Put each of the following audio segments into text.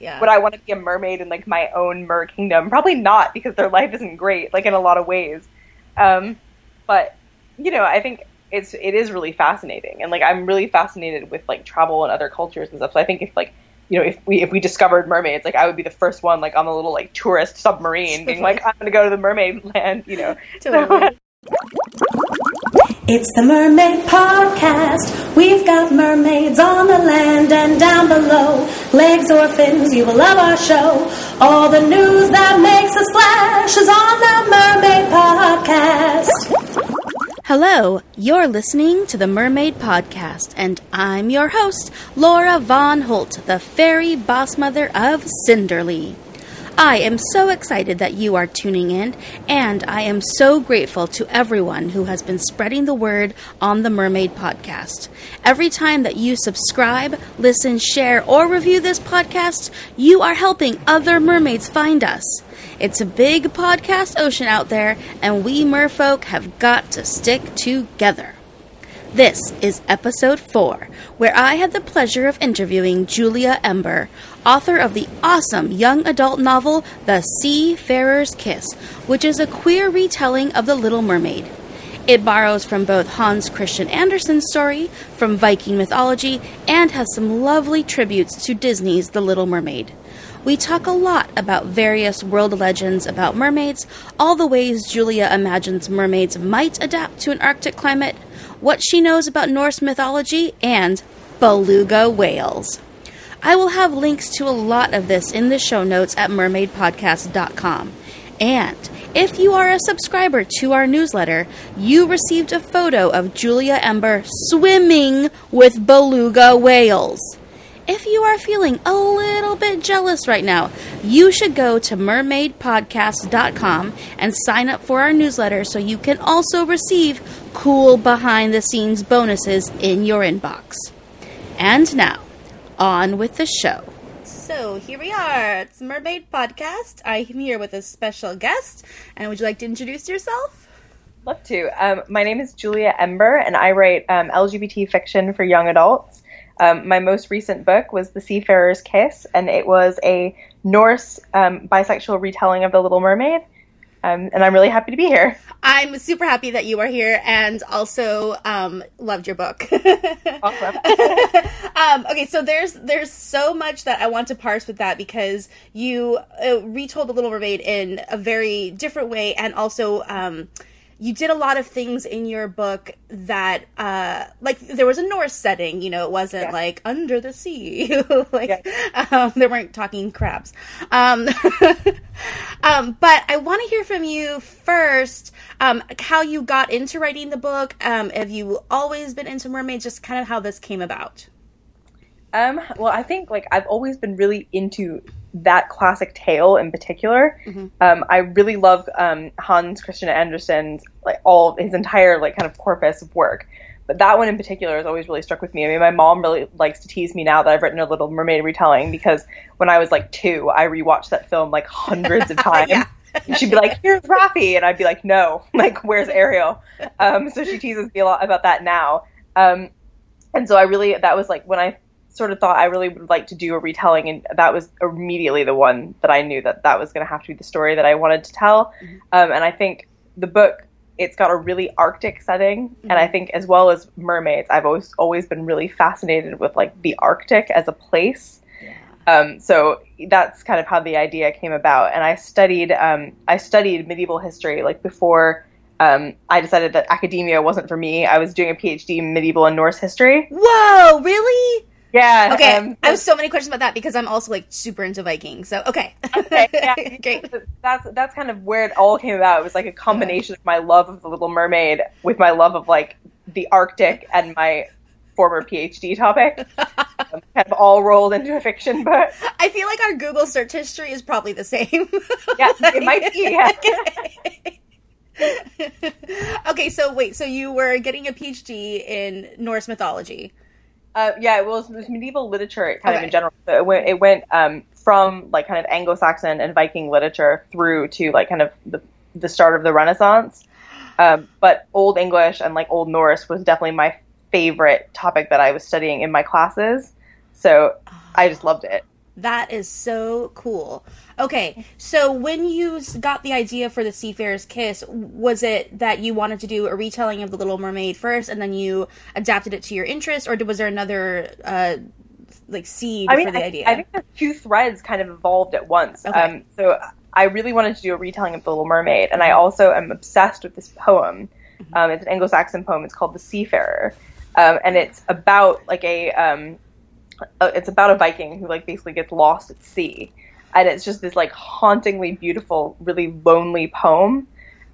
Yeah. Would I want to be a mermaid in like my own mer kingdom? Probably not because their life isn't great, like in a lot of ways. Um, but you know, I think it's it is really fascinating, and like I'm really fascinated with like travel and other cultures and stuff. So I think if like you know if we if we discovered mermaids, like I would be the first one like on the little like tourist submarine, being like I'm gonna go to the mermaid land, you know. Totally. It's the Mermaid Podcast. We've got mermaids on the land and down below. Legs or fins, you will love our show. All the news that makes a splash is on the Mermaid Podcast. Hello, you're listening to the Mermaid Podcast, and I'm your host, Laura Von Holt, the fairy boss mother of Cinderly. I am so excited that you are tuning in, and I am so grateful to everyone who has been spreading the word on the Mermaid Podcast. Every time that you subscribe, listen, share, or review this podcast, you are helping other mermaids find us. It's a big podcast ocean out there, and we merfolk have got to stick together. This is episode 4, where I had the pleasure of interviewing Julia Ember, author of the awesome young adult novel The Seafarer's Kiss, which is a queer retelling of The Little Mermaid. It borrows from both Hans Christian Andersen's story, from Viking mythology, and has some lovely tributes to Disney's The Little Mermaid. We talk a lot about various world legends about mermaids, all the ways Julia imagines mermaids might adapt to an Arctic climate, what she knows about Norse mythology, and beluga whales. I will have links to a lot of this in the show notes at mermaidpodcast.com. And if you are a subscriber to our newsletter, you received a photo of Julia Ember swimming with beluga whales. If you are feeling a little bit jealous right now, you should go to mermaidpodcast.com and sign up for our newsletter so you can also receive cool behind the scenes bonuses in your inbox. And now, on with the show. So here we are. It's Mermaid Podcast. I'm here with a special guest. And would you like to introduce yourself? Love to. Um, my name is Julia Ember, and I write um, LGBT fiction for young adults. Um, my most recent book was The Seafarer's Kiss, and it was a Norse um, bisexual retelling of The Little Mermaid. Um, and I'm really happy to be here. I'm super happy that you are here and also um, loved your book. Awesome. um, okay, so there's there's so much that I want to parse with that because you uh, retold The Little Mermaid in a very different way and also um, you did a lot of things in your book that uh like there was a norse setting you know it wasn't Yeah. like under the sea like Yeah. um they weren't talking crabs um um but i want to hear from you first um how you got into writing the book um have you always been into mermaids just kind of how this came about Um, well, I think like I've always been really into that classic tale in particular. Um, I really love um, Hans Christian Andersen's like all his entire like kind of corpus of work. But that one in particular has always really struck with me. I mean, my mom really likes to tease me now that I've written a Little Mermaid retelling because when I was like two, I rewatched that film like hundreds of times. Yeah. She'd be like, "Here's Raffi," and I'd be like, "No, like where's Ariel?" Um, so she teases me a lot about that now. Um, and so I really that was like when I sort of thought I really would like to do a retelling, and that was immediately the one that I knew that that was going to have to be the story that I wanted to tell. Um, and I think the book it's got a really Arctic setting, and I think as well as mermaids, I've always always been really fascinated with like the Arctic as a place. Um, so that's kind of how the idea came about. And I studied um, I studied medieval history like before. Um, I decided that academia wasn't for me. I was doing a PhD in medieval and Norse history. whoa really Yeah. okay um, i have so many questions about that because i'm also like super into vikings so okay okay, yeah. great That's that's kind of where it all came about. It was like a combination of my love of the Little Mermaid with my love of like the Arctic and my former PhD topic, um, kind of all rolled into a fiction book. I feel like our Google search history is probably the same. Yeah, it might be. Yeah. okay, so wait, so you were getting a PhD in Norse mythology. Uh, yeah, well, it was medieval literature kind of in general. So it went, it went um, from like kind of Anglo-Saxon and Viking literature through to like kind of the, the start of the Renaissance. Um, but Old English and like Old Norse was definitely my favorite topic that I was studying in my classes. So I just loved it. That is so cool. Okay, so when you got the idea for the Seafarer's Kiss, was it that you wanted to do a retelling of The Little Mermaid first, and then you adapted it to your interest, or was there another uh, like seed I mean, for the I, idea? I think the two threads kind of evolved at once. Okay. Um, so I really wanted to do a retelling of The Little Mermaid, and I also am obsessed with this poem. Mm-hmm. Um, it's an Anglo-Saxon poem. It's called The Seafarer, um, and it's about like a um, uh, it's about a Viking who like basically gets lost at sea, and it's just this like hauntingly beautiful, really lonely poem.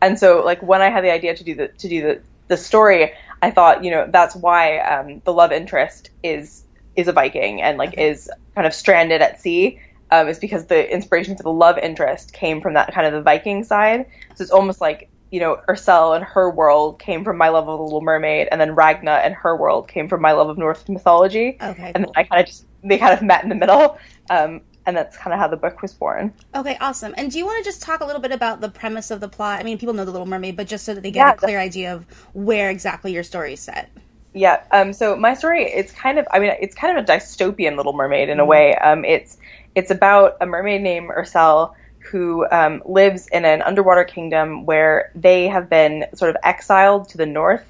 And so like when I had the idea to do the to do the the story, I thought you know that's why um, the love interest is is a Viking and like is kind of stranded at sea. Um, is because the inspiration for the love interest came from that kind of the Viking side. So it's almost like you know Ersel and her world came from my love of the Little Mermaid, and then Ragna and her world came from my love of Norse mythology okay, and cool. then I kind of just they kind of met in the middle, um, and that's kind of how the book was born. Okay, awesome. And do you want to just talk a little bit about the premise of the plot? I mean, people know The Little Mermaid, but just so that they get Yeah, a clear idea of where exactly your story is set. Yeah. Um, so my story, it's kind of, I mean, it's kind of a dystopian Little Mermaid in a way. Um, it's it's about a mermaid named Ersel who um, lives in an underwater kingdom where they have been sort of exiled to the north.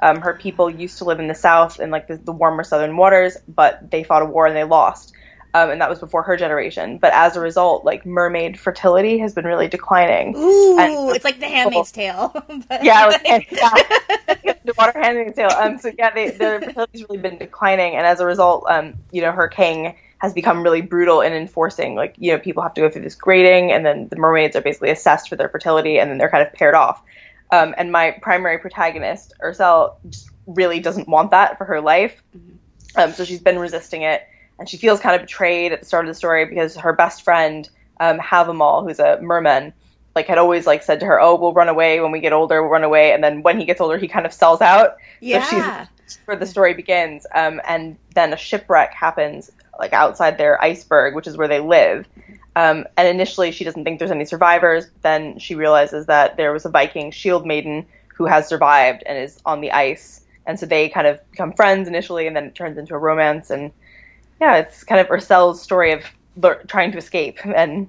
Um, her people used to live in the south in like the, the warmer southern waters, but they fought a war and they lost. Um, and that was before her generation. But as a result, like mermaid fertility has been really declining. Ooh, And- it's like The Handmaid's Tale. but- yeah, like, yeah. the water Handmaid's Tale. Um, so yeah, they, their fertility's really been declining, and as a result, um, you know, her king has become really brutal in enforcing. Like, you know, people have to go through this grading, and then the mermaids are basically assessed for their fertility, and then they're kind of paired off. Um, and my primary protagonist, Ersel, just really doesn't want that for her life. Um, so she's been resisting it, and she feels kind of betrayed at the start of the story because her best friend, um, Havamal, who's a merman, like had always like said to her, "Oh, we'll run away when we get older. We'll run away." And then when he gets older, he kind of sells out. Yeah. So she's where the story begins. Um, and then a shipwreck happens, like outside their iceberg, which is where they live. Um, and initially, she doesn't think there's any survivors. Then she realizes that there was a Viking shield maiden who has survived and is on the ice. And so they kind of become friends initially, and then it turns into a romance. And yeah, it's kind of Ersel's story of lear- trying to escape. And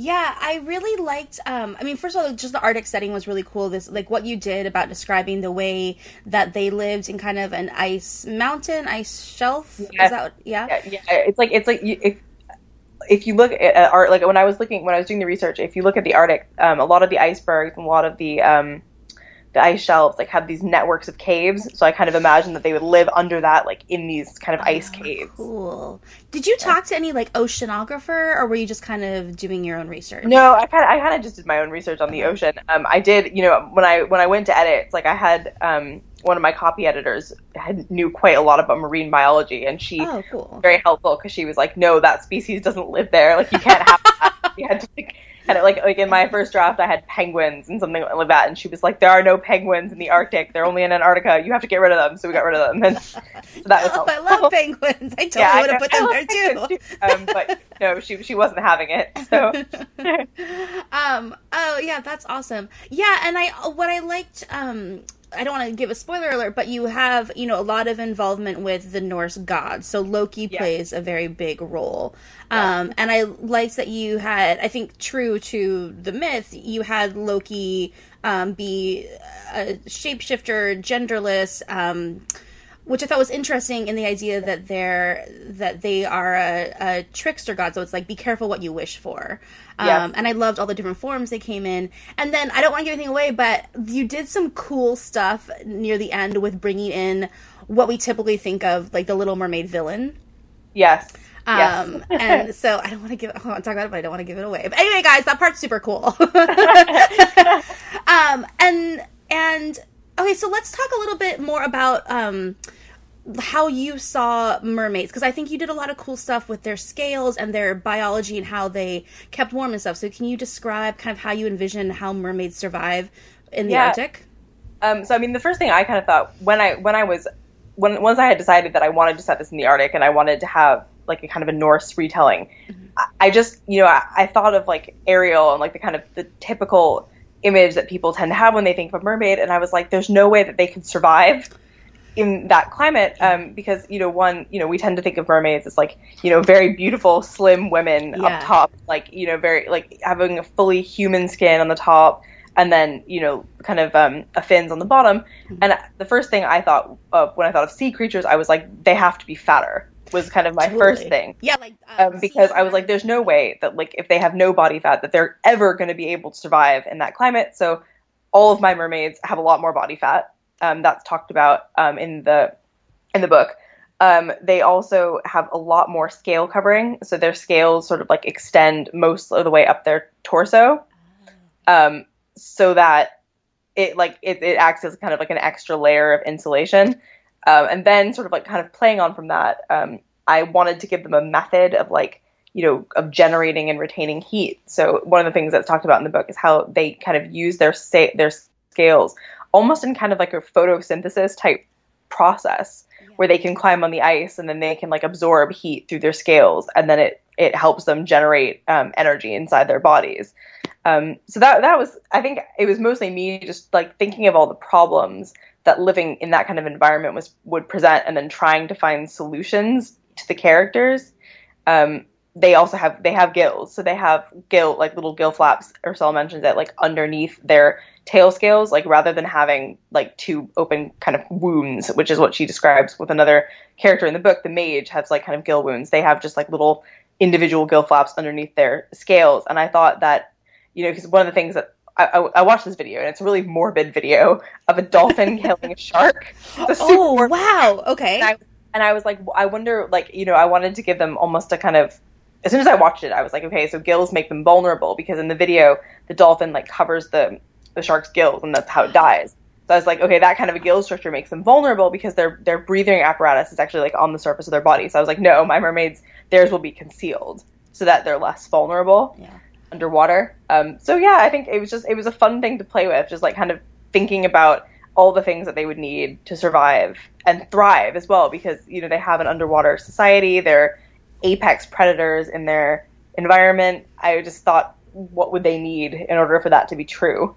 Yeah, I really liked. Um, I mean, first of all, just the Arctic setting was really cool. This, like, what you did about describing the way that they lived in kind of an ice mountain, ice shelf. Yeah. Is that what, yeah? yeah, yeah, it's like it's like you, if if you look at art, like when I was looking when I was doing the research, if you look at the Arctic, um, a lot of the icebergs and a lot of the um, the ice shelves like have these networks of caves. So I kind of imagine that they would live under that, like in these kind of ice caves. Cool. Did you talk to any like oceanographer, or were you just kind of doing your own research? No, I kind of I kind of just did my own research on the ocean. Um, I did, you know, when I when I went to edit, it's like I had um, one of my copy editors had knew quite a lot about marine biology, and she Oh, cool. very helpful because she was like, "No, that species doesn't live there. Like you can't have that." we had to like, kind of like like in my first draft, I had penguins and something like that, and she was like, "There are no penguins in the Arctic. They're only in Antarctica. You have to get rid of them." So we got rid of them, and so that was Oh, I love penguins. I totally Yeah, would have put them there too. too. Um, but no, she she wasn't having it. So um oh yeah that's awesome yeah and i what i liked um I don't want to give a spoiler alert, but you have, you know, a lot of involvement with the Norse gods. So Loki Yeah. plays a very big role. Um, and I liked that you had, I think, true to the myth, you had Loki um, be a shapeshifter, genderless, um, which I thought was interesting in the idea that they're that they are a, a trickster god. So it's like be careful what you wish for. Um, And I loved all the different forms they came in. And then I don't want to give anything away, but you did some cool stuff near the end with bringing in what we typically think of like the Little Mermaid villain. yes, yes. Um, and so I don't want to give. I want to talk about it, but I don't want to give it away. But anyway, guys, that part's super cool. um, and and okay, so let's talk a little bit more about um how you saw mermaids because I think you did a lot of cool stuff with their scales and their biology and how they kept warm and stuff. So can you describe kind of how you envision how mermaids survive in the Yeah. Arctic? Um, so I mean, the first thing I kind of thought when I when I was when once I had decided that I wanted to set this in the Arctic and I wanted to have like a kind of a Norse retelling, I, I just you know I, I thought of like Ariel and like the kind of the typical image that people tend to have when they think of a mermaid, and I was like, there's no way that they could survive in that climate um, because you know one you know we tend to think of mermaids as like you know very beautiful slim women Yeah. up top like you know very like having a fully human skin on the top and then you know kind of um, a fins on the bottom and the first thing i thought of when i thought of sea creatures i was like they have to be fatter was kind of my first thing Yeah, like um, because I was like, there's no way that like if they have no body fat that they're ever going to be able to survive in that climate. So all of my mermaids have a lot more body fat. Um, that's talked about um, in the in the book. Um, they also have a lot more scale covering, so their scales sort of like extend most of the way up their torso, um, so that it like it, it acts as kind of like an extra layer of insulation. Um, and then sort of like kind of playing on from that, um, I wanted to give them a method of like you know of generating and retaining heat. So one of the things that's talked about in the book is how they kind of use their sa- their scales almost in kind of like a photosynthesis type process where they can climb on the ice and then they can like absorb heat through their scales and then it it helps them generate um, energy inside their bodies. Um, so that that was I think it was mostly me just like thinking of all the problems that living in that kind of environment was would present and then trying to find solutions to the characters. Um, they also have they have gills, so they have gill like little gill flaps. Ursula mentions it like underneath their tail scales, like rather than having like two open kind of wounds, which is what she describes with another character in the book. The mage has like kind of gill wounds. They have just like little individual gill flaps underneath their scales, and I thought that you know because one of the things that I, I, I watched this video and it's a really morbid video of a dolphin killing a shark. Oh morbid wow! Okay. and I, and I was like, I wonder, like, you know, I wanted to give them almost a kind of. As soon as I watched it, I was like, okay, so gills make them vulnerable because in the video, the dolphin like covers the the shark's gills, and that's how it dies. So I was like, okay, that kind of a gill structure makes them vulnerable because their their breathing apparatus is actually like on the surface of their body. So I was like, no, my mermaids, theirs will be concealed so that they're less vulnerable Yeah. underwater. Um, so yeah, I think it was just it was a fun thing to play with, just like kind of thinking about all the things that they would need to survive and thrive as well, because you know they have an underwater society, they're apex predators in their environment. I just thought, what would they need in order for that to be true?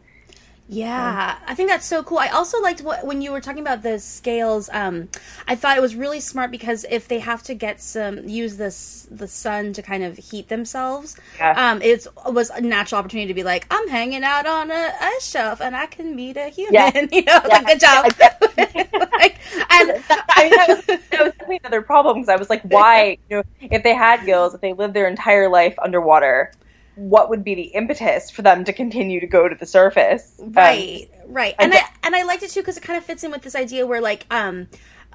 Yeah, I think that's so cool. I also liked what, when you were talking about the scales. Um, I thought it was really smart because if they have to get some use this the sun to kind of heat themselves, Yeah. um, it was a natural opportunity to be like, I'm hanging out on a ice shelf and I can meet a human. Yeah. you know, like good job. like, and I mean, that was, that was definitely another problem because I was like, why? You know, if they had gills, if they lived their entire life underwater, what would be the impetus for them to continue to go to the surface? Um, right right I and i and i liked it too because it kind of fits in with this idea where like um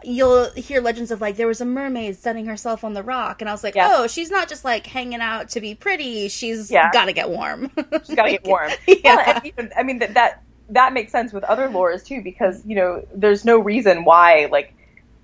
you'll hear legends of like there was a mermaid sunning herself on the rock and i was like Yeah. oh she's not just like hanging out to be pretty she's Yeah. gotta get warm she's got to get warm. Yeah. Well, and I mean that that that makes sense with other lores too because you know there's no reason why like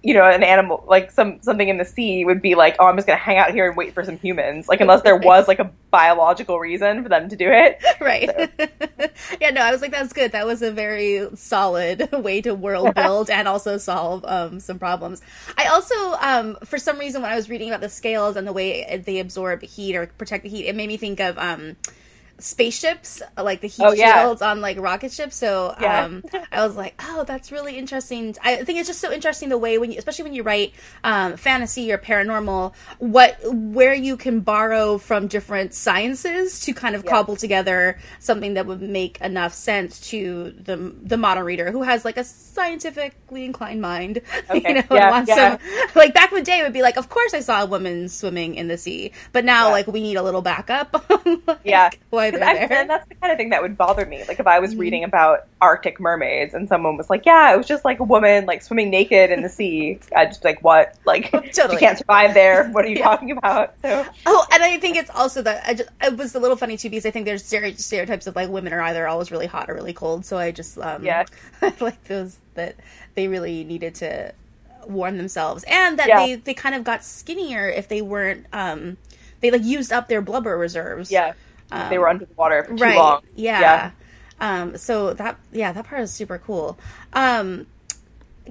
you know an animal like some something in the sea would be like oh I'm just gonna hang out here and wait for some humans. Like unless there was like a biological reason for them to do it. right. Yeah no i was like that's good. That was a very solid way to world build and also solve um, some problems. I also um, for some reason when i was reading about the scales and the way they absorb heat or protect the heat it made me think of um, spaceships like the heat Oh, yeah. shields on like rocket ships so Yeah. um, i was like oh that's really interesting i think it's just so interesting the way when you especially when you write um, fantasy or paranormal what where you can borrow from different sciences to kind of Yeah. cobble together something that would make enough sense to the the modern reader who has like a scientifically inclined mind you Okay. know and Yeah, yeah. some like back in the day it would be like of course i saw a woman swimming in the sea but now like we need a little backup like, Yeah. why There and that's the kind of thing that would bother me. Like if I was reading about Arctic mermaids and someone was like, "Yeah, it was just like a woman like swimming naked in the sea," I'd just be like, "What? Like Totally. you can't survive there? What are you Yeah. talking about?" So Oh, and I think it's also that I just it was a little funny too because I think there's stereotypes of like women are either always really hot or really cold. So I just um, Yeah. I like those that they really needed to warm themselves and that Yeah. they they kind of got skinnier if they weren't um they like used up their blubber reserves. yeah, Um, they were under the water for too right. long. Yeah. Yeah. Um, so that yeah, that part is super cool. Um,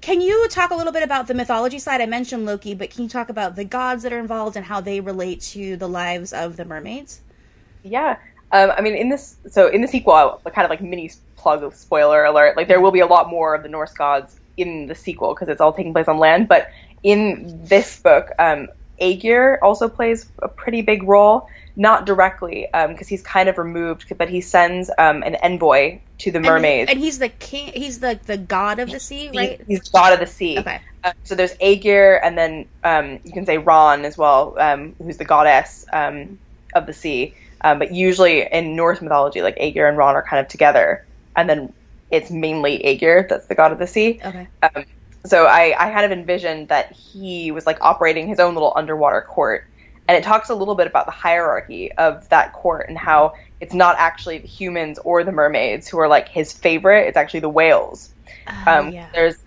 can you talk a little bit about the mythology side? I mentioned Loki, but can you talk about the gods that are involved and how they relate to the lives of the mermaids? Yeah. Um, I mean, in this, so in the sequel, kind of like mini plug of spoiler alert, like there will be a lot more of the Norse gods in the sequel because it's all taking place on land. But in this book, um, Aegir also plays a pretty big role, not directly because he's kind of removed, but he sends um, an envoy to the mermaids. And, and he's the king. He's the the god of the sea, He- right? He's god of the sea. Okay. Uh, so there's Aegir, and then um, you can say Rán as well, um, who's the goddess um, of the sea. Um, but usually in Norse mythology, like Aegir and Rán are kind of together, and then it's mainly Aegir that's the god of the sea. Okay. Um, so I, I kind of envisioned that he was like operating his own little underwater court. And it talks a little bit about the hierarchy of that court and how it's not actually the humans or the mermaids who are like his favorite. It's actually the whales. Oh, Um, yeah. There's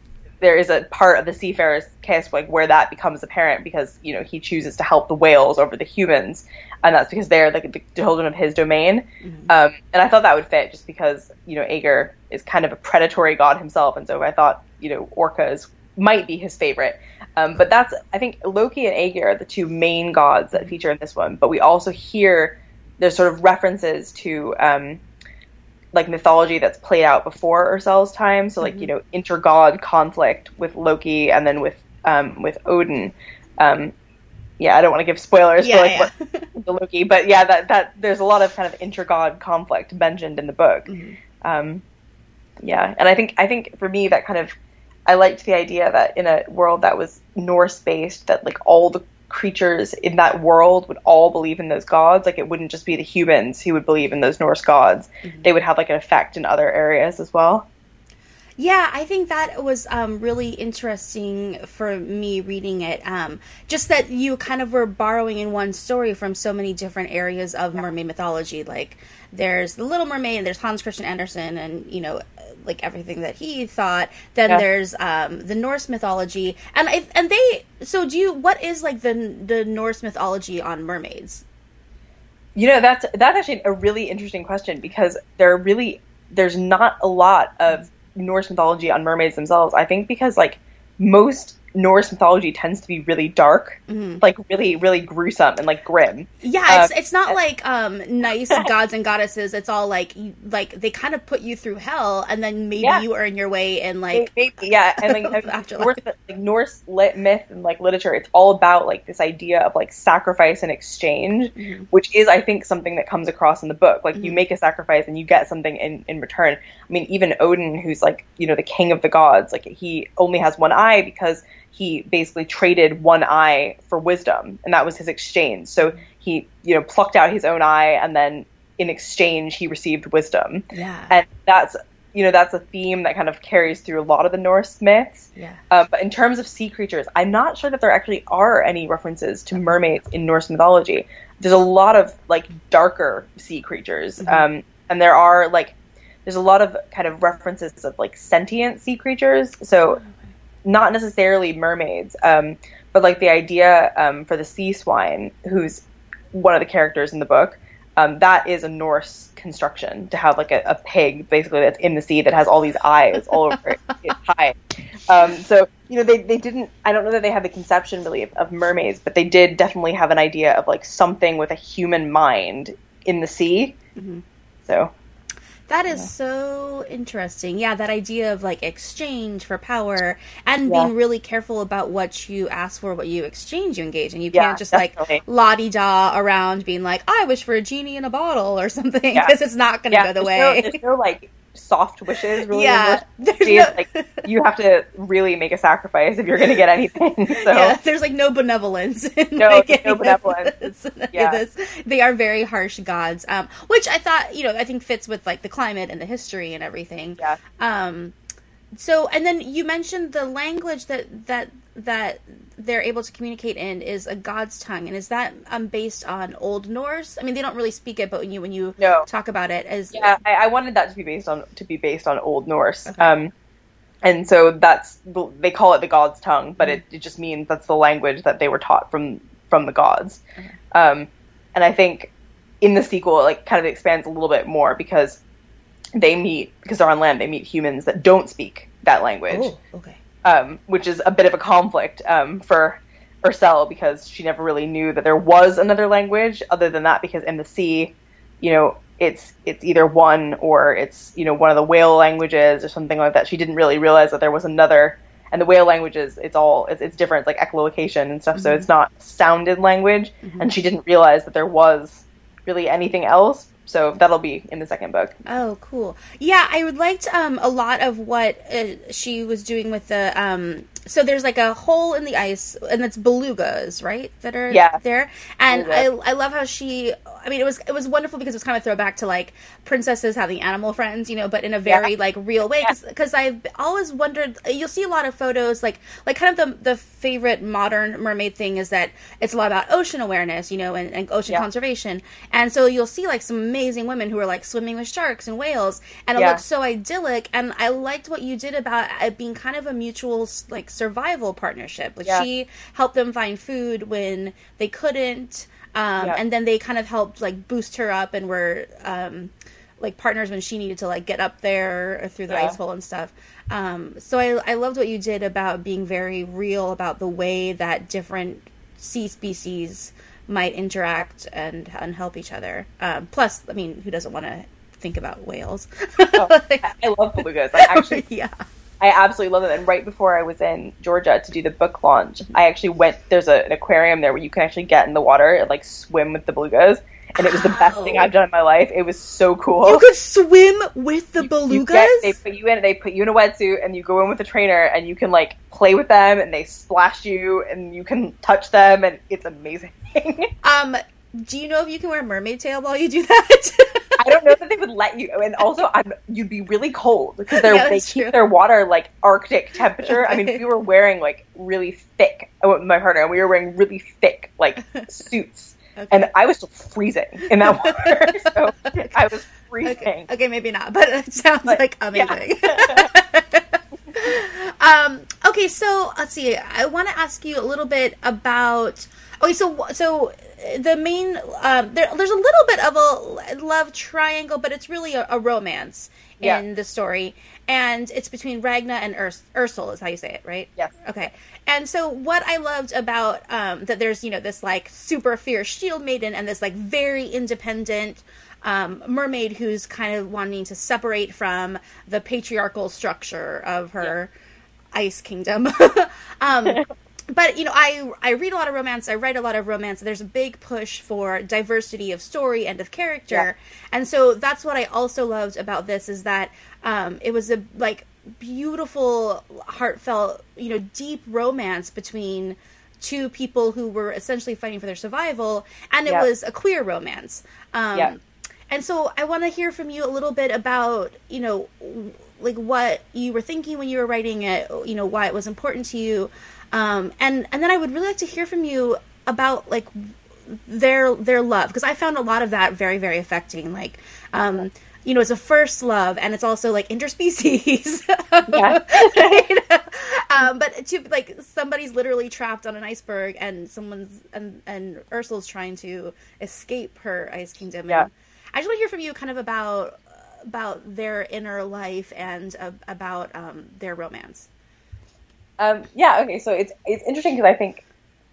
there is a part of the seafarer's kiss like where that becomes apparent because you know he chooses to help the whales over the humans, and that's because they're like the children of his domain. Mm-hmm. Um, and I thought that would fit just because you know Aegir is kind of a predatory god himself, and so I thought you know orcas might be his favorite. Um, but that's I think Loki and Aegir are the two main gods that feature in this one. But we also hear there's sort of references to um, like mythology that's played out before Ersel's time. So like you know intergod conflict with Loki and then with um, with Odin. Um, yeah, I don't want to give spoilers Yeah, for like yeah. what the Loki, but yeah, that that there's a lot of kind of intergod conflict mentioned in the book. Um, yeah, and I think I think for me that kind of I liked the idea that in a world that was Norse based, that like all the creatures in that world would all believe in those gods. Like it wouldn't just be the humans who would believe in those Norse gods. Mm-hmm. They would have like an effect in other areas as well. Yeah, I think that was um, really interesting for me reading it. Um, just that you kind of were borrowing in one story from so many different areas of mermaid mythology. Like there's the Little Mermaid, and there's Hans Christian Andersen, and you know, like everything that he thought. Then Yeah. there's um, the Norse mythology, and I, and they. So do you? What is like the the Norse mythology on mermaids? You know, that's that's actually a really interesting question because there are really there's not a lot of Norse mythology on mermaids themselves. I think because like most Norse mythology tends to be really dark, like really really gruesome and like grim. Yeah, it's Uh, it's not like um nice gods and goddesses. It's all like you, like they kind of put you through hell, and then maybe Yeah. you earn your way in like Maybe, yeah, and like, I mean, Norse, like Norse lit myth and like literature, it's all about like this idea of like sacrifice and exchange, Mm-hmm. which is I think something that comes across in the book. Like you make a sacrifice and you get something in in return. I mean, even Odin, who's like you know the king of the gods, like he only has one eye because he basically traded one eye for wisdom, and that was his exchange. So he you know plucked out his own eye, and then in exchange he received wisdom yeah and that's you know that's a theme that kind of carries through a lot of the Norse myths. yeah Uh, but in terms of sea creatures, I'm not sure that there actually are any references to mermaids in Norse mythology. There's a lot of like darker sea creatures, um, and there are like there's a lot of kind of references of like sentient sea creatures. So not necessarily mermaids, um, but like the idea um, for the sea swine, who's one of the characters in the book. Um, that is a Norse construction to have like a, a pig basically that's in the sea that has all these eyes all over it, its hide. Um, so you know they, they didn't. I don't know that they had the conception really of, of mermaids, but they did definitely have an idea of like something with a human mind in the sea. So that is so interesting. Yeah, that idea of like exchange for power and Yeah. being really careful about what you ask for, what you exchange, you engage, and you Yeah, can't just like la di da around being like I wish for a genie in a bottle or something Yeah. because it's not going to yeah, go the there's way. No, there's no like soft wishes really. Yeah, no- like you have to really make a sacrifice if you're going to get anything. So yeah, there's like no benevolence. In No, like, no benevolence. Yeah. They are very harsh gods, um, which I thought, you know, I think fits with like the climate and the history and everything. Yeah. Um, so, and then you mentioned the language that that that they're able to communicate in is a god's tongue, and is that um, based on Old Norse? I mean, they don't really speak it, but when you when you No. talk about it, as Yeah, I, I wanted that to be based on to be based on Old Norse. Um, and so that's they call it the god's tongue, but it, it just means that's the language that they were taught from from the gods. Um, and I think in the sequel, it like kind of expands a little bit more because they meet because they're on land. They meet humans that don't speak that language oh, okay, um, which is a bit of a conflict um, for Ersel because she never really knew that there was another language other than that because in the sea, you know, it's it's either one or it's you know one of the whale languages or something like that. She didn't really realize that there was another. And the whale languages, it's all it's, it's different. It's like echolocation and stuff. So it's not sounded language. And she didn't realize that there was really anything else. So that'll be in the second book. Oh, cool. Yeah, I would liked um, a lot of what uh, she was doing with the. Um, so there's like a hole in the ice, and it's belugas, right? That are Yeah. there. And I, I love how she. I mean, it was it was wonderful because it was kind of a throwback to like princesses having animal friends, you know, but in a very Yeah. like real way. Because I've always wondered. You'll see a lot of photos, like like kind of the the favorite modern mermaid thing is that it's a lot about ocean awareness, you know, and, and ocean Yeah. conservation. And so you'll see like some amazing women who are like swimming with sharks and whales, and it Yeah. looks so idyllic. And I liked what you did about uh, it being kind of a mutual like survival partnership. Like Yeah. she helped them find food when they couldn't, um, Yeah. and then they kind of helped like boost her up and were um, like partners when she needed to like get up there or through the Yeah. ice hole and stuff. Um, so I, I loved what you did about being very real about the way that different sea species might interact and and help each other. Um, plus, I mean, who doesn't want to think about whales? Oh, I I love belugas. I actually yeah. I absolutely love them. And right before I was in Georgia to do the book launch, I actually went. There's a, an aquarium there where you can actually get in the water and like swim with the belugas, and it was the best thing I've done in my life. It was so cool. You could swim with the You belugas. get- they put you in. They put you in a wetsuit, and you go in with a trainer, and you can like play with them, and they splash you, and you can touch them, and it's amazing. um, do you know if you can wear a mermaid tail while you do that? I don't know that they would let you, and also I'm, you'd be really cold because they're, Yeah, they keep true. their water like Arctic temperature. I mean, we were wearing like really thick. I went with my partner, and we were wearing really thick like suits, Okay. and I was still freezing in that water. so I was freezing. Okay, okay, maybe not, but it sounds But, like yeah. amazing. um, okay, so let's see. I want to ask you a little bit about. Okay, so so the main um, there, there's a little bit of a love triangle, but it's really a, a romance Yeah. in the story, and it's between Ragna and Urs- Ursula, is how you say it, right? Yes. Okay. And so what I loved about um, that there's you know this like super fierce shield maiden and this like very independent um, mermaid who's kind of wanting to separate from the patriarchal structure of her ice kingdom. um, but you know, I I read a lot of romance. I write a lot of romance. There's a big push for diversity of story and of character, Yeah. and so that's what I also loved about this is that um, it was a like beautiful, heartfelt, you know, deep romance between two people who were essentially fighting for their survival, and it Yeah. was a queer romance. Um, Yeah. And so I want to hear from you a little bit about, you know, like what you were thinking when you were writing it, you know, why it was important to you. Um, and and then I would really like to hear from you about like their their love because I found a lot of that very very affecting. Like, um, you know, it's a first love and it's also like interspecies. Um, but to like somebody's literally trapped on an iceberg and someone's and and Ursula's trying to escape her ice kingdom. Yeah. And I just want to hear from you kind of about about their inner life and uh, about um, their romance. Um, yeah, okay, so it's it's interesting because I think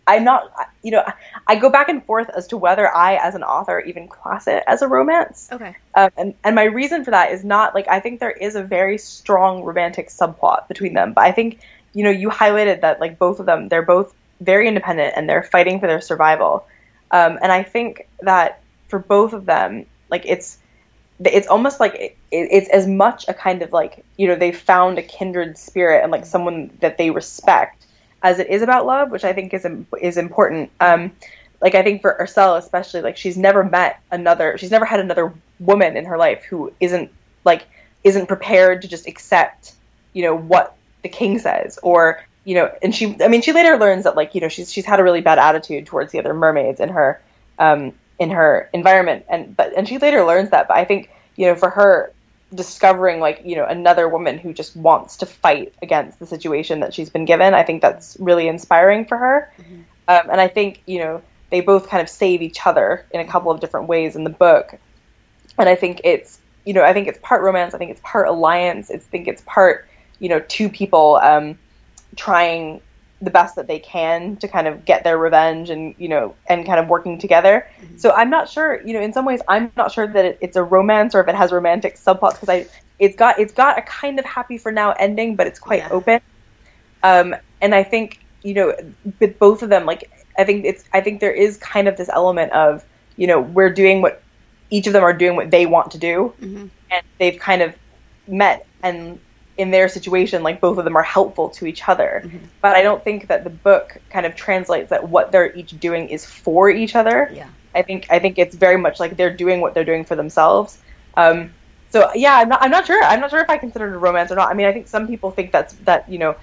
I'm not, you know, I, go back and forth as to whether I, as an author, even class it as a romance. Okay. Um, and and my reason for that is not like I think there is a very strong romantic subplot between them, but I think you know you highlighted that like both of them they're both very independent and they're fighting for their survival, um, and I think that for both of them like it's it's almost like it, it's as much a kind of like you know they've found a kindred spirit and like someone that they respect as it is about love, which I think is is important. Um, like I think for Ursula especially, like she's never met another, she's never had another woman in her life who isn't like isn't prepared to just accept, you know, what the king says, or you know, and she, I mean, she later learns that like you know she's she's had a really bad attitude towards the other mermaids in her um, in her environment, and but and she later learns that. But I think you know for her discovering like you know another woman who just wants to fight against the situation that she's been given i think that's really inspiring for her. Um, and i think you know they both kind of save each other in a couple of different ways in the book. And i think it's you know i think it's part romance i think it's part alliance i think it's part you know two people um, trying the best that they can to kind of get their revenge and you know and kind of working together. Mm-hmm. So I'm not sure, you know, in some ways I'm not sure that it, it's a romance or if it has romantic subplots because I it's got it's got a kind of happy for now ending, but it's quite yeah. open. Um, and I think you know with both of them, like I think it's I think there is kind of this element of you know we're doing what each of them are doing what they want to do, mm-hmm. and they've kind of met and in their situation, like both of them are helpful to each other. Mm-hmm. But I don't think that the book kind of translates that what they're each doing is for each other. Yeah. I think I think it's very much like they're doing what they're doing for themselves. Um, so yeah, I'm not, I'm not sure. I'm not sure if I consider it a romance or not. I mean, I think some people think that's that you know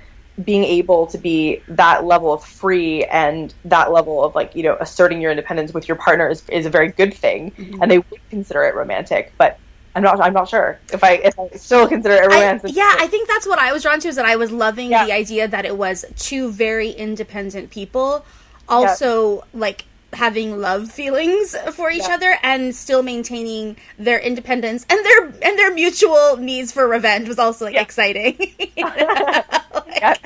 being able to be that level of free and that level of like you know asserting your independence with your partner is, is a very good thing, mm-hmm. and they would consider it romantic. But I'm not. I'm not sure if I if I still consider it romance. I, yeah, I think that's what I was drawn to. Is that I was loving yeah. the idea that it was two very independent people, also yeah. like having love feelings for each yeah. other and still maintaining their independence and their and their mutual needs for revenge was also like yeah. exciting. like.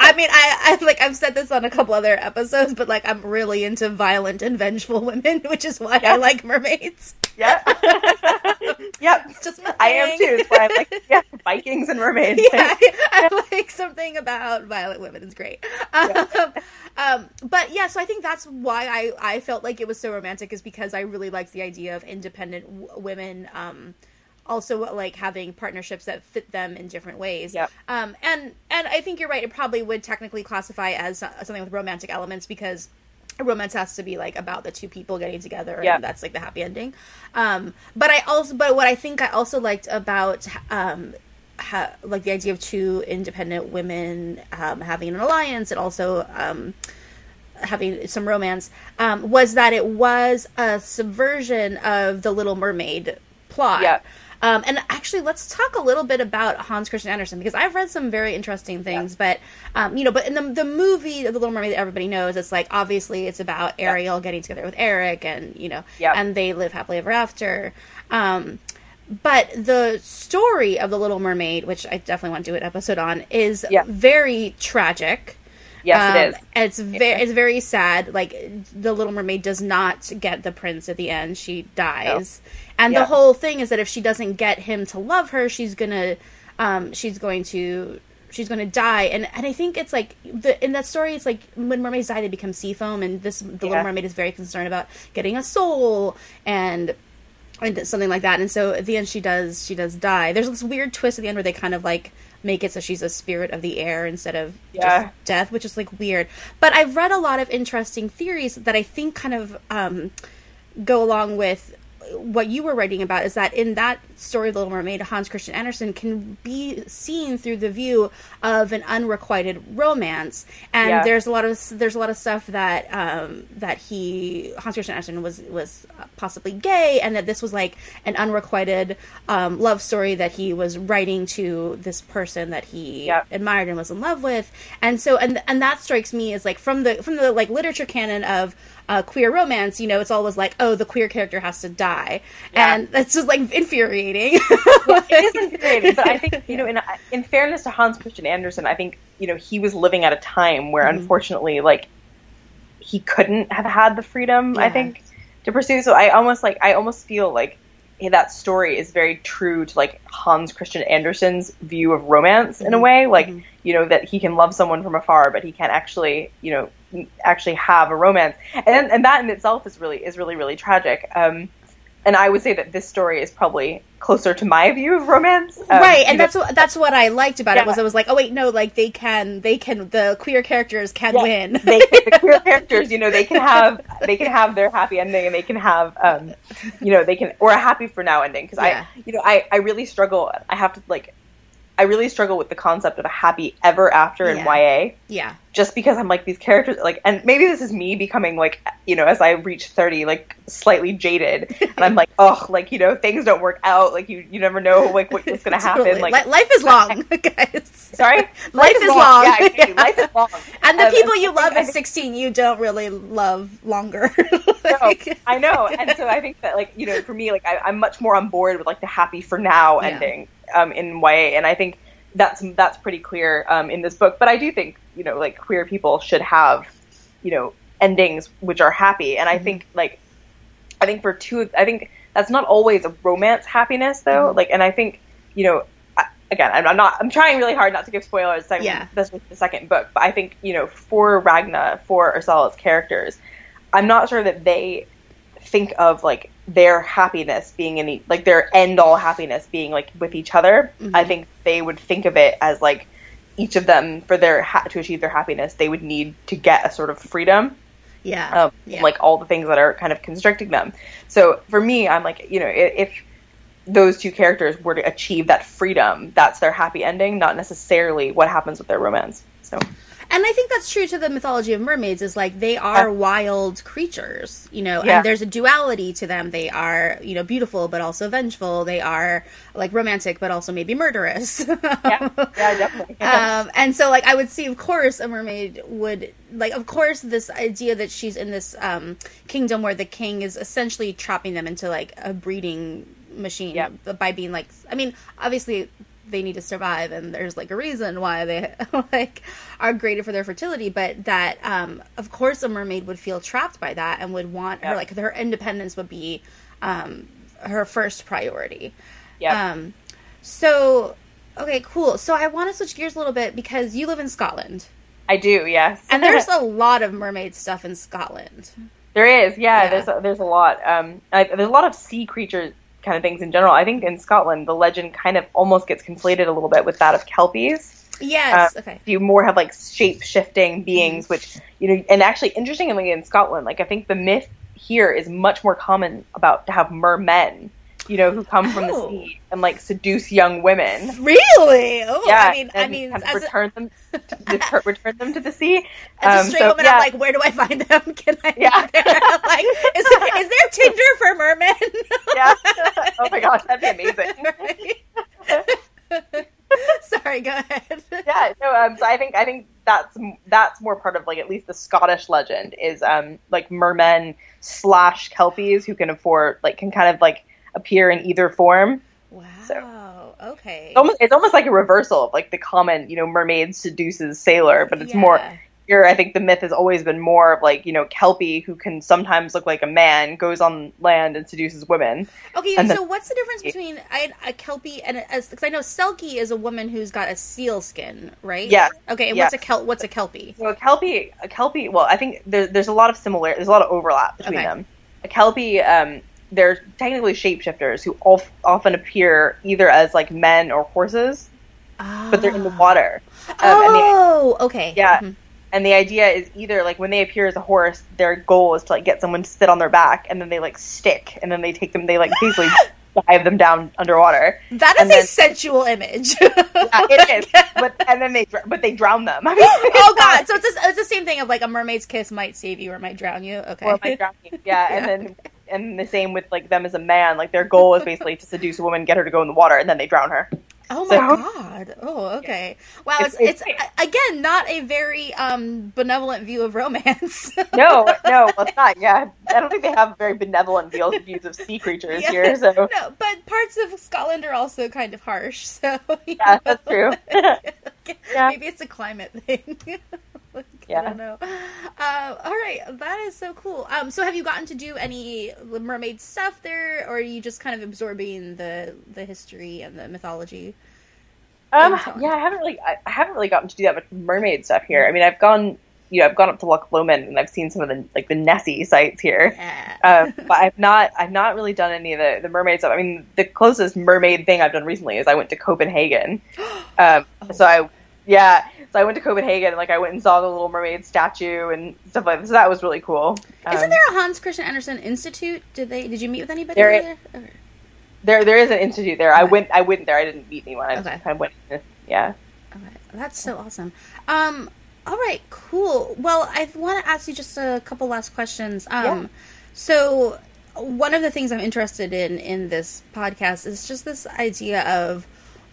I mean, I, I like I've said this on a couple other episodes, but like I'm really into violent and vengeful women, which is why I like mermaids. Yeah. yep. It's just I am too. It's why I'm like yeah, Vikings and mermaids. Yeah, I, I, like something about violent women. It's great. Um, um, but yeah, so I think that's why I I felt like it was so romantic is because I really liked the idea of independent w- women. Um, also like having partnerships that fit them in different ways. Yep. Um, and and I think you're right. It probably would technically classify as something with romantic elements because romance has to be like about the two people getting together and that's like the happy ending um but i also but what i think i also liked about um ha- like the idea of two independent women um, having an alliance and also um having some romance um was that it was a subversion of the little mermaid plot yeah um, and actually, let's talk a little bit about Hans Christian Andersen because I've read some very interesting things. Yeah. But um, you know, but in the the movie, The Little Mermaid, that everybody knows, it's like obviously it's about Ariel yeah. getting together with Eric, and you know, yeah. and they live happily ever after. Um, but the story of the Little Mermaid, which I definitely want to do an episode on, is very tragic. Yes, um, it is. It's very it's very sad. Like the Little Mermaid does not get the prince at the end; she dies. No. And yeah. the whole thing is that if she doesn't get him to love her, she's gonna um, she's going to she's going to die and and i think it's like the in that story it's like when mermaids die they become sea foam and this the yeah. little mermaid is very concerned about getting a soul and and something like that and so at the end she does she does die there's this weird twist at the end where they kind of like make it so she's a spirit of the air instead of yeah. just death, which is like weird. But I've read a lot of interesting theories that I think kind of um, go along with what you were writing about is that in that story, Little Mermaid, Hans Christian Andersen can be seen through the view of an unrequited romance, and yeah. there's a lot of there's a lot of stuff that um, that he Hans Christian Andersen was was possibly gay, and that this was like an unrequited um, love story that he was writing to this person that he yeah. admired and was in love with, and so and and that strikes me as like from the from the like literature canon of uh, queer romance, you know, it's always like, oh, the queer character has to die, yeah. and that's just like infuriating. it is infuriating, but I think you know, in in fairness to Hans Christian Andersen, I think you know he was living at a time where mm-hmm. unfortunately, like, he couldn't have had the freedom. Yeah. I think to pursue. So I almost like I almost feel like that story is very true to like Hans Christian Andersen's view of romance mm-hmm. in a mm-hmm. way. Like, mm-hmm. you know, that he can love someone from afar, but he can't actually, you know, actually have a romance, and and that in itself is really is really really tragic. Um, and I would say that this story is probably closer to my view of romance. Um, right, and that's what that's what I liked about yeah. it was I was like, oh wait, no, like they can they can the queer characters can yeah. win. they, the queer characters, you know, they can have they can have their happy ending, and they can have, um, you know, they can or a happy for now ending. Because yeah. I, you know, I I really struggle. I have to like I really struggle with the concept of a happy ever after in yeah. YA. Yeah. Just because I'm like these characters like and maybe this is me becoming like you know as I reach 30 like slightly jaded and I'm like oh like you know things don't work out like you you never know like what's going to happen totally. like life is long guys. Sorry? Life, life is, is long. long. Yeah, exactly. life is long. And the um, people you love at 16 you don't really love longer. like... no, I know. And so I think that like you know for me like I, I'm much more on board with like the happy for now yeah. ending um, in YA, and I think that's that's pretty clear um, in this book. But I do think you know like queer people should have you know endings which are happy and i think like i think for two i think that's not always a romance happiness though like and i think you know again i'm I'm not i'm trying really hard not to give spoilers second, Yeah. this was the second book but i think you know for ragna for ursula's characters i'm not sure that they think of like their happiness being any like their end all happiness being like with each other i think they would think of it as like each of them for their ha- to achieve their happiness they would need to get a sort of freedom Yeah. um, yeah. like all the things that are kind of constricting them. So for me, I'm like, you know, if those two characters were to achieve that freedom, that's their happy ending, not necessarily what happens with their romance. So And I think that's true to the mythology of mermaids is like they are wild creatures, you know, Yeah. and there's a duality to them. They are, you know, beautiful but also vengeful. They are like romantic but also maybe murderous. yeah, yeah, definitely. um, and so like I would see, of course, a mermaid would like, of course, this idea that she's in this um, kingdom where the king is essentially trapping them into like a breeding machine Yeah. by being like, I mean, obviously they need to survive, and there's like a reason why they like are graded for their fertility, but that um, of course a mermaid would feel trapped by that and would want her like her independence would be um, her first priority. yeah, Um, so, okay, cool. So I want to switch gears a little bit because you live in Scotland, I do. Yes, and there's a lot of mermaid stuff in Scotland. There is, yeah. Yeah. There's a, there's a lot. Um, I, there's a lot of sea creature kind of things in general. I think in Scotland, the legend kind of almost gets conflated a little bit with that of kelpies. Yes. Uh, okay. You more have like shape shifting beings, which you know, and actually, interestingly, in Scotland, like I think the myth here is much more common about to have mermen, you know, who come from Oh. the sea and like seduce young women. Really? Oh, Yeah, I mean, I mean, kind of as a, return them, to, return, return them to the sea. as a Um, straight so, woman, yeah. I'm like, where do I find them? Can I? Yeah. There? like, is, is there Tinder for mermen? yeah. oh my gosh, that'd be amazing. Sorry, go ahead. yeah, no. Um, so I think I think that's that's more part of like at least the Scottish legend is um like mermen slash kelpies who can afford like can kind of like appear in either form. Wow. Okay. It's almost it's almost like a reversal of like the common you know mermaid seduces sailor, but it's more here. I think the myth has always been more of like you know kelpie who can sometimes look like a man goes on land and seduces women. Okay, And so the- what's the difference between I, a kelpie and a, because I know selkie is a woman who's got a seal skin, right? Yeah. Okay, and Yeah. what's a kel? What's a kelpie? So a kelpie, a kelpie. Well, I think there, there's a lot of similar. There's a lot of overlap between Okay. them. A kelpie, um, they're technically shapeshifters who of, often appear either as like men or horses, but they're in the water. Um, and, the, oh, okay. yeah, Mhm. and the idea is either like when they appear as a horse, their goal is to like get someone to sit on their back, and then they like stick, and then they take them. They like basically dive them down underwater. That is and a then- sensual image. Yeah, it is, but and then they but they drown them. I mean, oh god! So it's a, it's the same thing of like a mermaid's kiss might save you or might drown you. Okay. or might drown you. Yeah, and then and the same with like them as a man. Like their goal is basically to seduce a woman, get her to go in the water, and then they drown her. oh my so- god! Oh, okay. Wow. It's, It's- it's again not a very um benevolent view of romance. No, no, well, it's not. Yeah, I don't think they have very benevolent views views of sea creatures Yeah. here. So no, but parts of Scotland are also kind of harsh. So yeah, know. that's true. Yeah. Maybe it's a climate thing. Like, I Yeah. don't know. Uh, all right, that is so cool. Um, so have you gotten to do any mermaid stuff there, or are you just kind of absorbing the the history and the mythology? Um, yeah, I haven't really, I, haven't really gotten to do that much mermaid stuff here. I mean, I've gone, you know, I've gone up to Loch Lomond and I've seen some of the like the Nessie sites here. Yeah. uh, but I've not I've not really done any of the, the mermaid stuff. I mean, the closest mermaid thing I've done recently is I went to Copenhagen. Um, so I yeah, so I went to Copenhagen and like I went and saw the Little Mermaid statue and stuff like that. So that was really cool. Isn't Um, there a Hans Christian Andersen Institute? Did they? Did you meet with anybody There there? Okay. there there is an institute there. I went I went there. I didn't meet anyone. I just Okay. kind of went. Yeah. Okay, that's so awesome. Um, all right, cool. Well, I want to ask you just a couple last questions. Um, Yeah. so one of the things I'm interested in in this podcast is just this idea of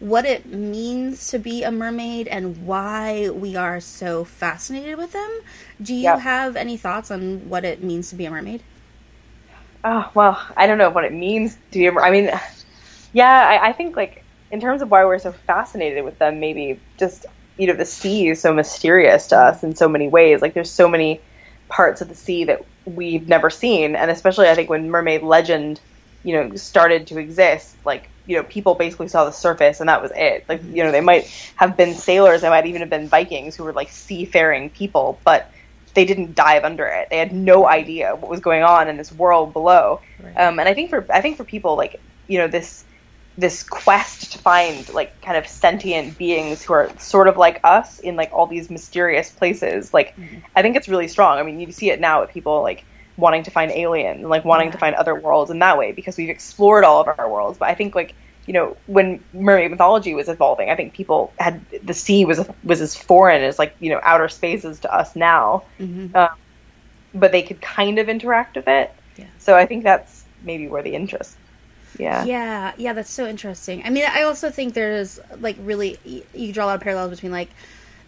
what it means to be a mermaid and why we are so fascinated with them. Do you Yeah. have any thoughts on what it means to be a mermaid? Oh well, I don't know what it means to be. a mer- I mean, yeah, I, I think like in terms of why we're so fascinated with them, maybe just you know the sea is so mysterious to us in so many ways. Like there's so many parts of the sea that we've never seen, and especially I think when mermaid legend, you know, started to exist, like you know, people basically saw the surface and that was it. Like you know, they might have been sailors, they might even have been Vikings who were like seafaring people, but they didn't dive under it. They had no idea what was going on in this world below. Right. Um, and I think for I think for people like you know this this quest to find like kind of sentient beings who are sort of like us in like all these mysterious places like mm-hmm. i think it's really strong i mean you see it now with people like wanting to find alien and like wanting to find other worlds in that way because we've explored all of our worlds. But i think like you know when mermaid mythology was evolving i think people had the sea was was as foreign as like you know outer spaces to us now. Mm-hmm. um, but they could kind of interact with it. Yeah. so i think that's maybe where the interest yeah. Yeah. Yeah that's so interesting. I mean i also think there's like really you draw a lot of parallels between like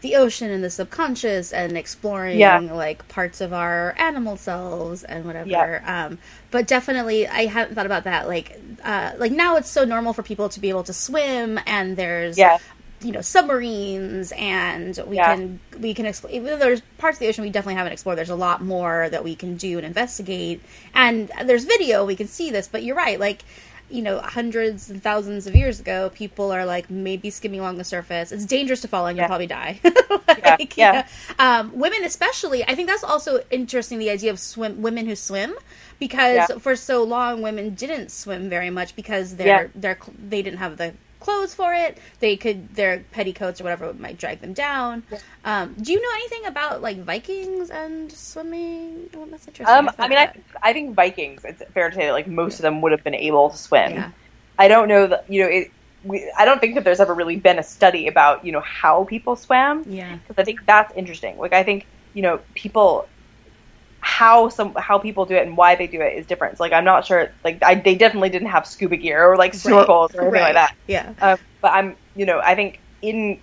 the ocean and the subconscious and exploring yeah. like parts of our animal selves and whatever. Yeah. um but definitely i hadn't thought about that. Like uh like now it's so normal for people to be able to swim and there's yeah. you know submarines and we can we can explore even though there's parts of the ocean we definitely haven't explored there's a lot more that we can do and investigate. And there's video we can see this but you're right like you know, hundreds and thousands of years ago, people are like maybe skimming along the surface. It's dangerous to fall and you'll probably die. like, yeah. yeah. Um, women, especially, I think that's also interesting. The idea of swim, women who swim, because yeah. for so long women didn't swim very much because they're they're they didn't have the clothes for it. They could their petticoats or whatever might drag them down. Um, do you know anything about like Vikings and swimming? Well, that's interesting. Um, I, I mean, I, I think Vikings. It's fair to say that like most of them would have been able to swim. Yeah. I don't know that you know it. We, I don't think that there's ever really been a study about you know how people swam. Yeah, because I think that's interesting. Like I think you know people how some how people do it and why they do it is different. So, like I'm not sure. Like I, they definitely didn't have scuba gear or like snorkels right. or anything right. like that. Yeah. Um, but I'm you know I think in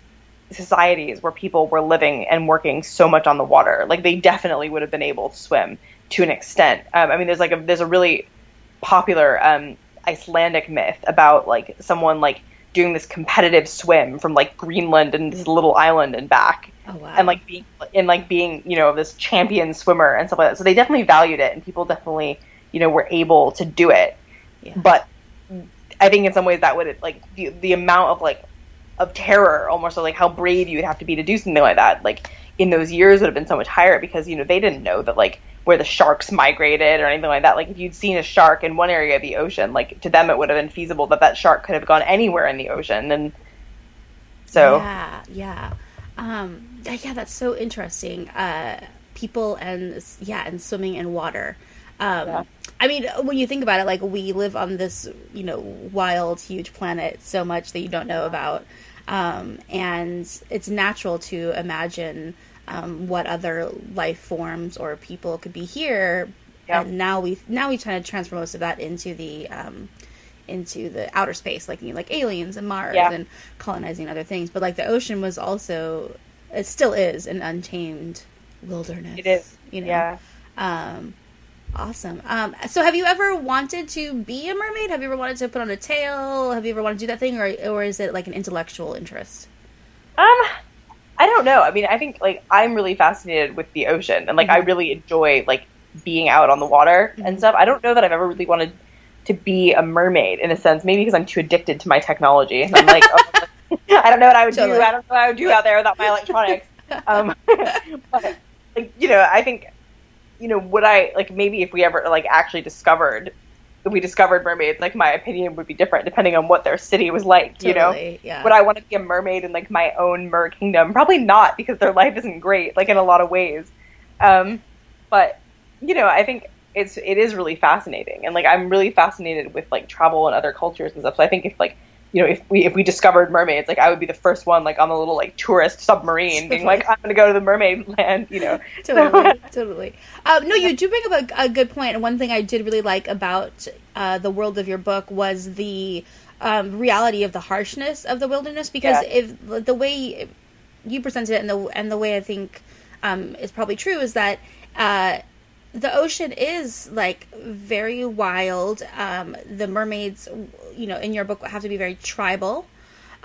societies where people were living and working so much on the water, like they definitely would have been able to swim to an extent. Um, I mean, there's like a there's a really popular um, Icelandic myth about like someone like doing this competitive swim from like Greenland and this little island and back Oh, wow. And like being and like being you know this champion swimmer and stuff like that. So they definitely valued it, and people definitely you know were able to do it. Yeah. But I think in some ways that would like the the amount of like of terror almost or like how brave you would have to be to do something like that like in those years would have been so much higher because you know they didn't know that like where the sharks migrated or anything like that like if you'd seen a shark in one area of the ocean like to them it would have been feasible that that shark could have gone anywhere in the ocean and so yeah yeah um yeah, that's so interesting. Uh, people and yeah, and swimming in water. Um, yeah. I mean, when you think about it, like we live on this, you know, wild, huge planet, so much that you don't know about, um, and it's natural to imagine um, what other life forms or people could be here. Yeah. And now we now we try to transfer most of that into the um, into the outer space, like you know, like aliens and Mars yeah. and colonizing other things. But like the ocean was also it still is an untamed wilderness. It is. You know. Yeah. Um, awesome. Um, so have you ever wanted to be a mermaid? Have you ever wanted to put on a tail? Have you ever wanted to do that thing, or or is it like an intellectual interest? Um, I don't know. I mean, I think like I'm really fascinated with the ocean, and like mm-hmm. I really enjoy like being out on the water mm-hmm. and stuff. I don't know that I've ever really wanted to be a mermaid in a sense. Maybe because I'm too addicted to my technology. I'm like, oh, I don't know what I would do. I don't know what I would do out there without my electronics. um, but, like, you know, I think, you know, would I like maybe if we ever like actually discovered we discovered mermaids, like my opinion would be different depending on what their city was like. Totally, you know, yeah. would I want to be a mermaid in like my own mer kingdom? Probably not, because their life isn't great, like in a lot of ways. Um, but you know, I think it's it is really fascinating, and like I'm really fascinated with like travel and other cultures and stuff. So I think if like you know, if we if we discovered mermaids, like I would be the first one, like on the little like tourist submarine, being like, I'm gonna go to the mermaid land, you know. totally, totally. Um, no, you do bring up a, a, good point, and one thing I did really like about uh, the world of your book was the um, reality of the harshness of the wilderness, because yeah. if the way you presented it, and the and the way I think um, is probably true, is that. Uh, the ocean is like very wild. Um, the mermaids, you know, in your book have to be very tribal.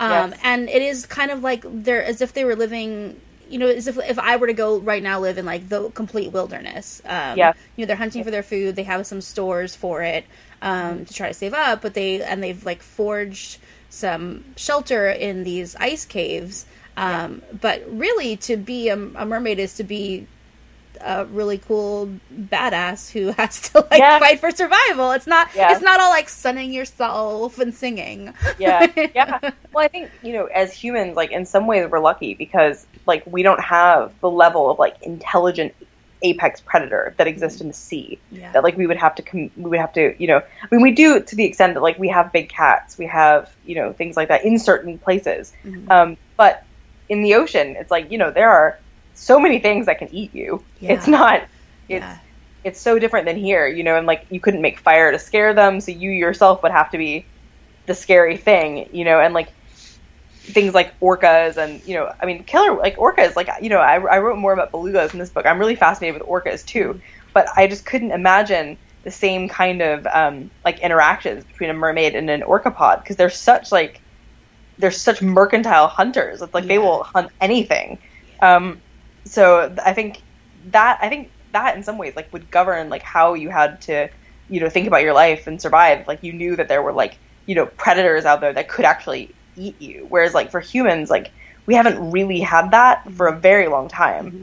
Um, Yes. and it is kind of like they're as if they were living. You know, as if if I were to go right now live in like the complete wilderness. Um, Yeah. You know, they're hunting for their food. They have some stores for it um, to try to save up, but they and they've like forged some shelter in these ice caves. Um, But really, to be a, a mermaid is to be a really cool badass who has to like Yeah. fight for survival. It's not. Yeah. It's not all like sunning yourself and singing. yeah yeah well i think you know as humans like in some ways we're lucky because like we don't have the level of like intelligent apex predator that exists in the sea Yeah. that like we would have to com- we would have to you know i mean we do to the extent that like we have big cats we have you know things like that in certain places Mhm. um but in the ocean it's like you know there are so many things that can eat you. Yeah. it's not it's Yeah. it's so different than here you know and like you couldn't make fire to scare them so you yourself would have to be the scary thing you know and like things like orcas and you know i mean killer like orcas like you know I, I wrote more about belugas in this book. I'm really fascinated with orcas too. But i just couldn't imagine the same kind of um, like interactions between a mermaid and an orcapod because they're such like they're such mercantile hunters. It's like they will hunt anything. Um, so i think that i think that in some ways like would govern like how you had to you know think about your life and survive. Like you knew that there were like you know predators out there that could actually eat you. Whereas like for humans like we haven't really had that for a very long time.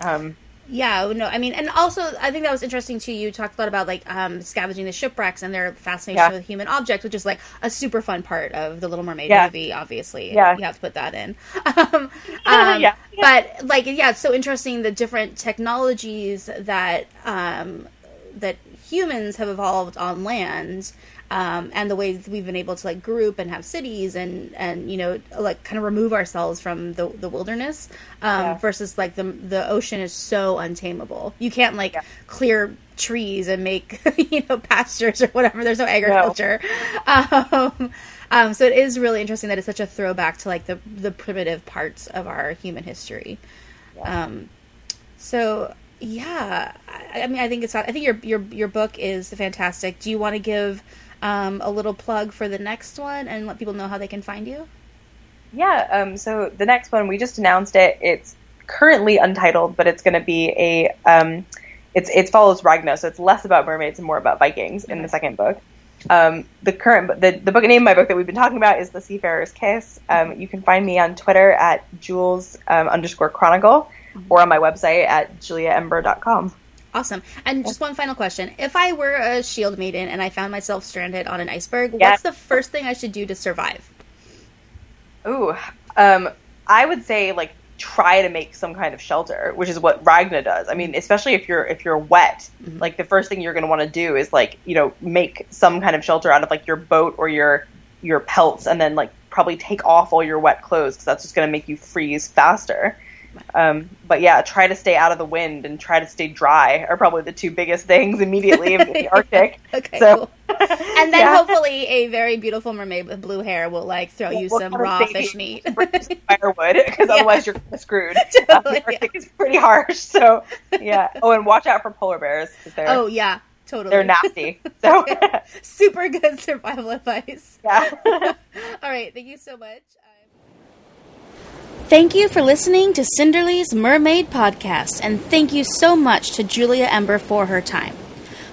Um, Yeah, no, I mean, and also I think that was interesting too. You talked a lot about like um, scavenging the shipwrecks and their fascination Yeah. with human objects, which is like a super fun part of the Little Mermaid Yeah. movie. Obviously, Yeah. you have to put that in. um, um, Yeah. but like, yeah, it's so interesting the different technologies that um, that humans have evolved on land. Um, and the ways we've been able to like group and have cities and and you know like kind of remove ourselves from the the wilderness um, Yeah. versus like the the ocean is so untamable. You can't like Yeah. clear trees and make you know pastures or whatever. There's no agriculture. Um, um, so it is really interesting that it's such a throwback to like the the primitive parts of our human history. Um, so yeah, I, I mean, I think it's. I think your your your book is fantastic. Do you want to give um, a little plug for the next one and let people know how they can find you? Yeah, um, so the next one we just announced it. It's currently untitled, but it's going to be a um, it's it follows Ragna, so it's less about mermaids and more about Vikings in the second book. Um, the current the the book name of my book that we've been talking about is The Seafarer's Kiss. Um, you can find me on Twitter at Jules um, underscore Chronicle or on my website at juliaember.com. Awesome. And just one final question: If I were a shield maiden and I found myself stranded on an iceberg, what's the first thing I should do to survive? Ooh, um, I would say like try to make some kind of shelter, which is what Ragna does. I mean, especially if you're if you're wet, like the first thing you're going to want to do is like you know make some kind of shelter out of like your boat or your your pelts, and then like probably take off all your wet clothes because that's just going to make you freeze faster. Um, but yeah, try to stay out of the wind and try to stay dry are probably the two biggest things immediately in the Arctic. Okay, So- cool. And then Yeah. hopefully a very beautiful mermaid with blue hair will like throw you We'll some raw fish meat. some firewood because Yeah. otherwise you're screwed. Totally, Uh, the Arctic is pretty harsh, so yeah. Oh, and watch out for polar bears they're oh yeah, totally. they're nasty. So Super good survival advice. yeah. All right, thank you so much. Thank you for listening to Cinderly's Mermaid Podcast, and thank you so much to Julia Ember for her time.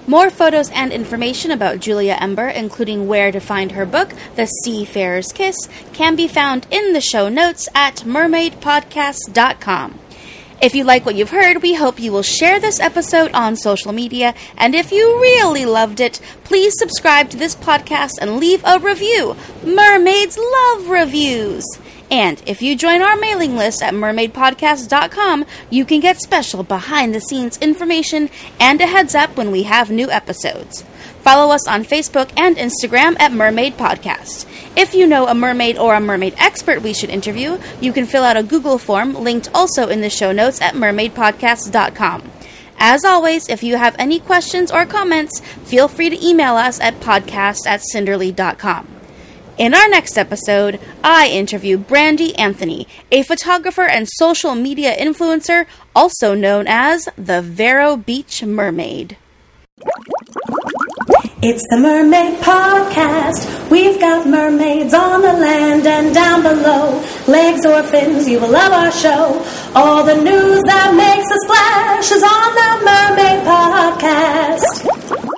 More photos and information about Julia Ember, including where to find her book, The Seafarer's Kiss, can be found in the show notes at mermaidpodcast.com. If you like what you've heard, we hope you will share this episode on social media. And if you really loved it, please subscribe to this podcast and leave a review. Mermaids love reviews. And if you join our mailing list at mermaidpodcast.com, you can get special behind the scenes information and a heads up when we have new episodes. Follow us on Facebook and Instagram at Mermaid Podcast. If you know a mermaid or a mermaid expert we should interview, you can fill out a Google form linked also in the show notes at mermaidpodcast.com. As always, if you have any questions or comments, feel free to email us at podcast at cinderly.com. In our next episode, I interview Brandy Anthony, a photographer and social media influencer, also known as the Vero Beach Mermaid. It's the Mermaid Podcast. We've got mermaids on the land and down below. Legs or fins, you will love our show. All the news that makes a splash is on the Mermaid Podcast.